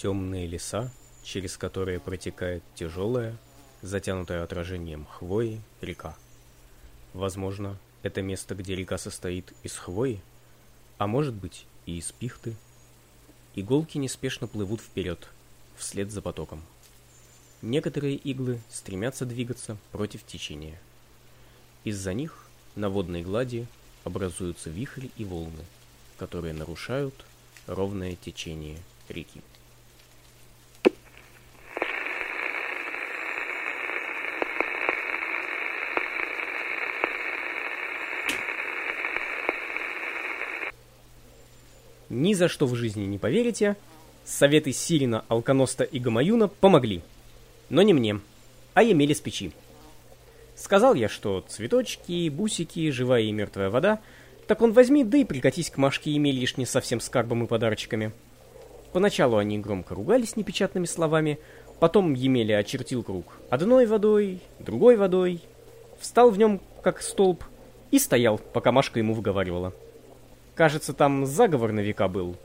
темные леса, через которые протекает тяжелая, затянутая отражением хвои, река. Возможно, это место, где река состоит из хвои, а может быть и из пихты. Иголки неспешно плывут вперед, вслед за потоком. Некоторые иглы стремятся двигаться против течения. Из-за них на водной глади образуются вихри и волны, которые нарушают ровное течение реки. Ни за что в жизни не поверите, советы Сирина, Алконоста и Гамаюна помогли. Но не мне, а Емеле с печи. Сказал я, что цветочки, бусики, живая и мертвая вода, так он возьми, да и прикатись к Машке Емельишне со всем скарбом и подарочками. Поначалу они громко ругались непечатными словами, потом Емеля очертил круг одной водой, другой водой, встал в нем как столб и стоял, пока Машка ему выговаривала. Кажется, там заговор на века был.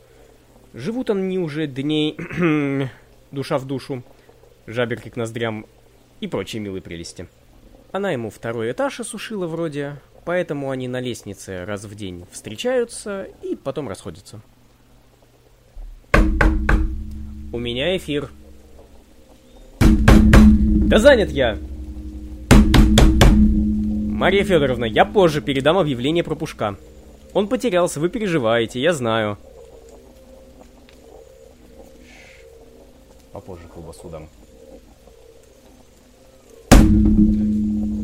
Живут они уже дней душа в душу, жаберки к ноздрям и прочие милые прелести. Она ему второй этаж осушила вроде, поэтому они на лестнице раз в день встречаются и потом расходятся. У меня эфир. Да занят я! Мария Федоровна, я позже передам объявление про Пушка. Он потерялся, вы переживаете, я знаю. Попозже колбасу дам.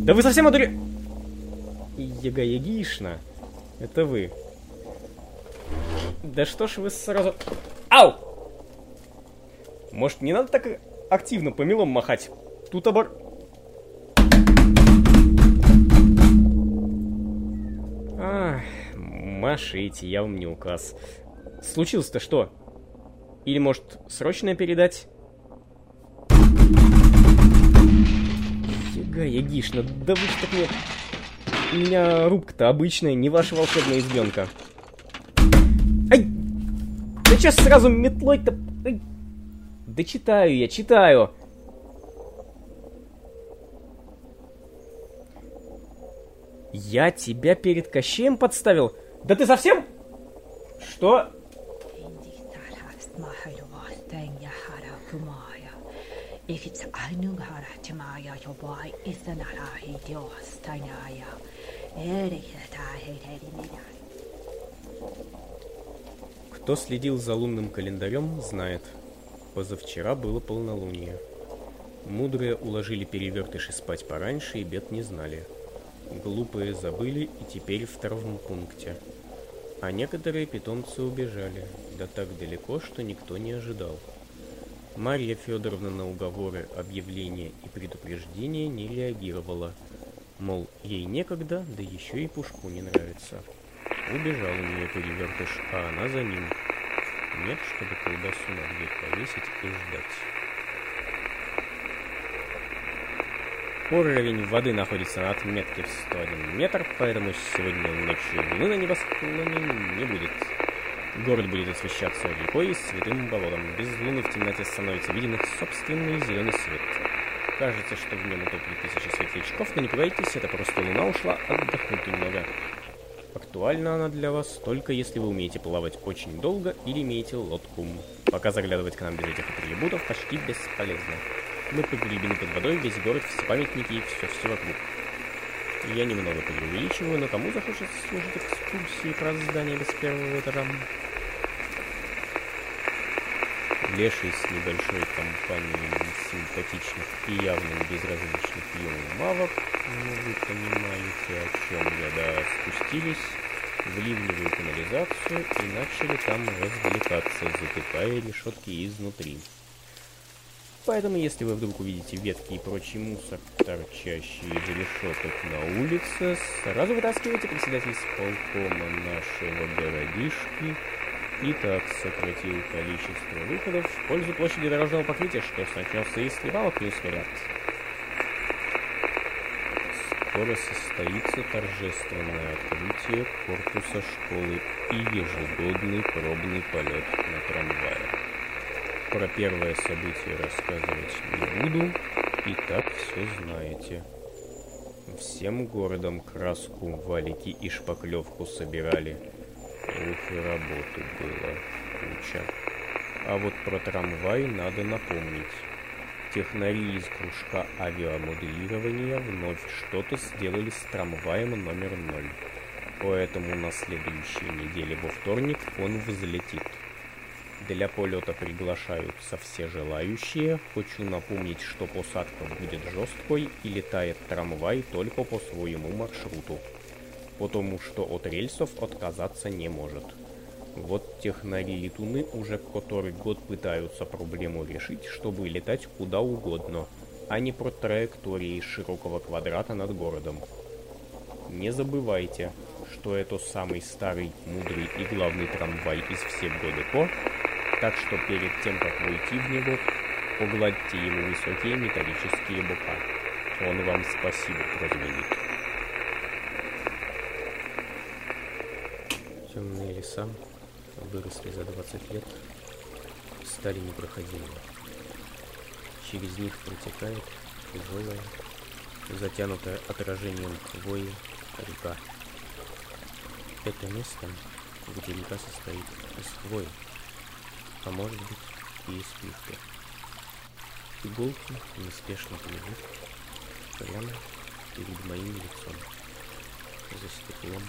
Да вы совсем одуре... Яга-ягишна, это вы. Да что ж вы сразу... Ау! Может, не надо так активно помелом махать? Тут обор... машите, я вам не указ. Случилось-то что? Или, может, срочное передать? Яга, Ягишна, да вы так мне... У меня рубка-то обычная, не ваша волшебная избенка. Ай! Да сейчас сразу метлой-то... Да читаю я, читаю. Я тебя перед Кощеем подставил? Да ты совсем? Что? Кто следил за лунным календарем, знает. Позавчера было полнолуние. Мудрые уложили перевертыши спать пораньше и бед не знали. Глупые забыли и теперь в травмпункте. А некоторые питомцы убежали, да так далеко, что никто не ожидал. Марья Федоровна на уговоры, объявления и предупреждения не реагировала. Мол, ей некогда, да еще и пушку не нравится. Убежал у нее перевертыш, а она за ним. Нет, чтобы колбасу на дверь повесить и ждать. Уровень воды находится на отметке в 101 метр, поэтому сегодня ночью луны на небосклоне не будет. Город будет освещаться рекой и святым болотом. Без луны в темноте становится виден их собственный зеленый свет. Кажется, что в нем утопли тысячи светлячков, но не пугайтесь, это просто луна ушла отдохнуть немного. Актуальна она для вас только если вы умеете плавать очень долго или имеете лодку. Пока заглядывать к нам без этих атрибутов почти бесполезно. Мы погребены под водой, весь город, все памятники и все-все вокруг. Я немного преувеличиваю, но кому захочется слушать экскурсии про здание без первого этажа? Леший с небольшой компанией симпатичных и явно безразличных юных мавок, ну вы понимаете, о чем я, да, спустились в ливневую канализацию и начали там развлекаться, затыкая решетки изнутри. Поэтому, если вы вдруг увидите ветки и прочий мусор, торчащий из решеток на улице, сразу вытаскивайте председатель с полкома нашего городишки и так сократил количество выходов в пользу площади дорожного покрытия, что сночнется из прибавок плюс вариант. Скоро состоится торжественное открытие корпуса школы и ежегодный пробный полет на трамвае. Про первое событие рассказывать не буду, и так все знаете. Всем городом краску, валики и шпаклевку собирали. Ух, и работы было куча. А вот про трамвай надо напомнить. Технари из кружка авиамоделирования вновь что-то сделали с трамваем номер ноль. Поэтому на следующей неделе во вторник он взлетит. Для полета приглашаются все желающие. Хочу напомнить, что посадка будет жесткой и летает трамвай только по своему маршруту. Потому что от рельсов отказаться не может. Вот технари летуны уже который год пытаются проблему решить, чтобы летать куда угодно, а не про траектории широкого квадрата над городом. Не забывайте, что это самый старый, мудрый и главный трамвай из всех ГДК, так что перед тем, как войти в него, погладьте ему высокие металлические бока. Он вам спасибо прозвенит. Темные леса выросли за 20 лет, стали непроходимыми. Через них протекает тяжелая, затянутая отражением хвои река. Это место, где река состоит из хвои, а может быть и из плитки. Иголки неспешно плывут прямо перед моим лицом. За стеклом.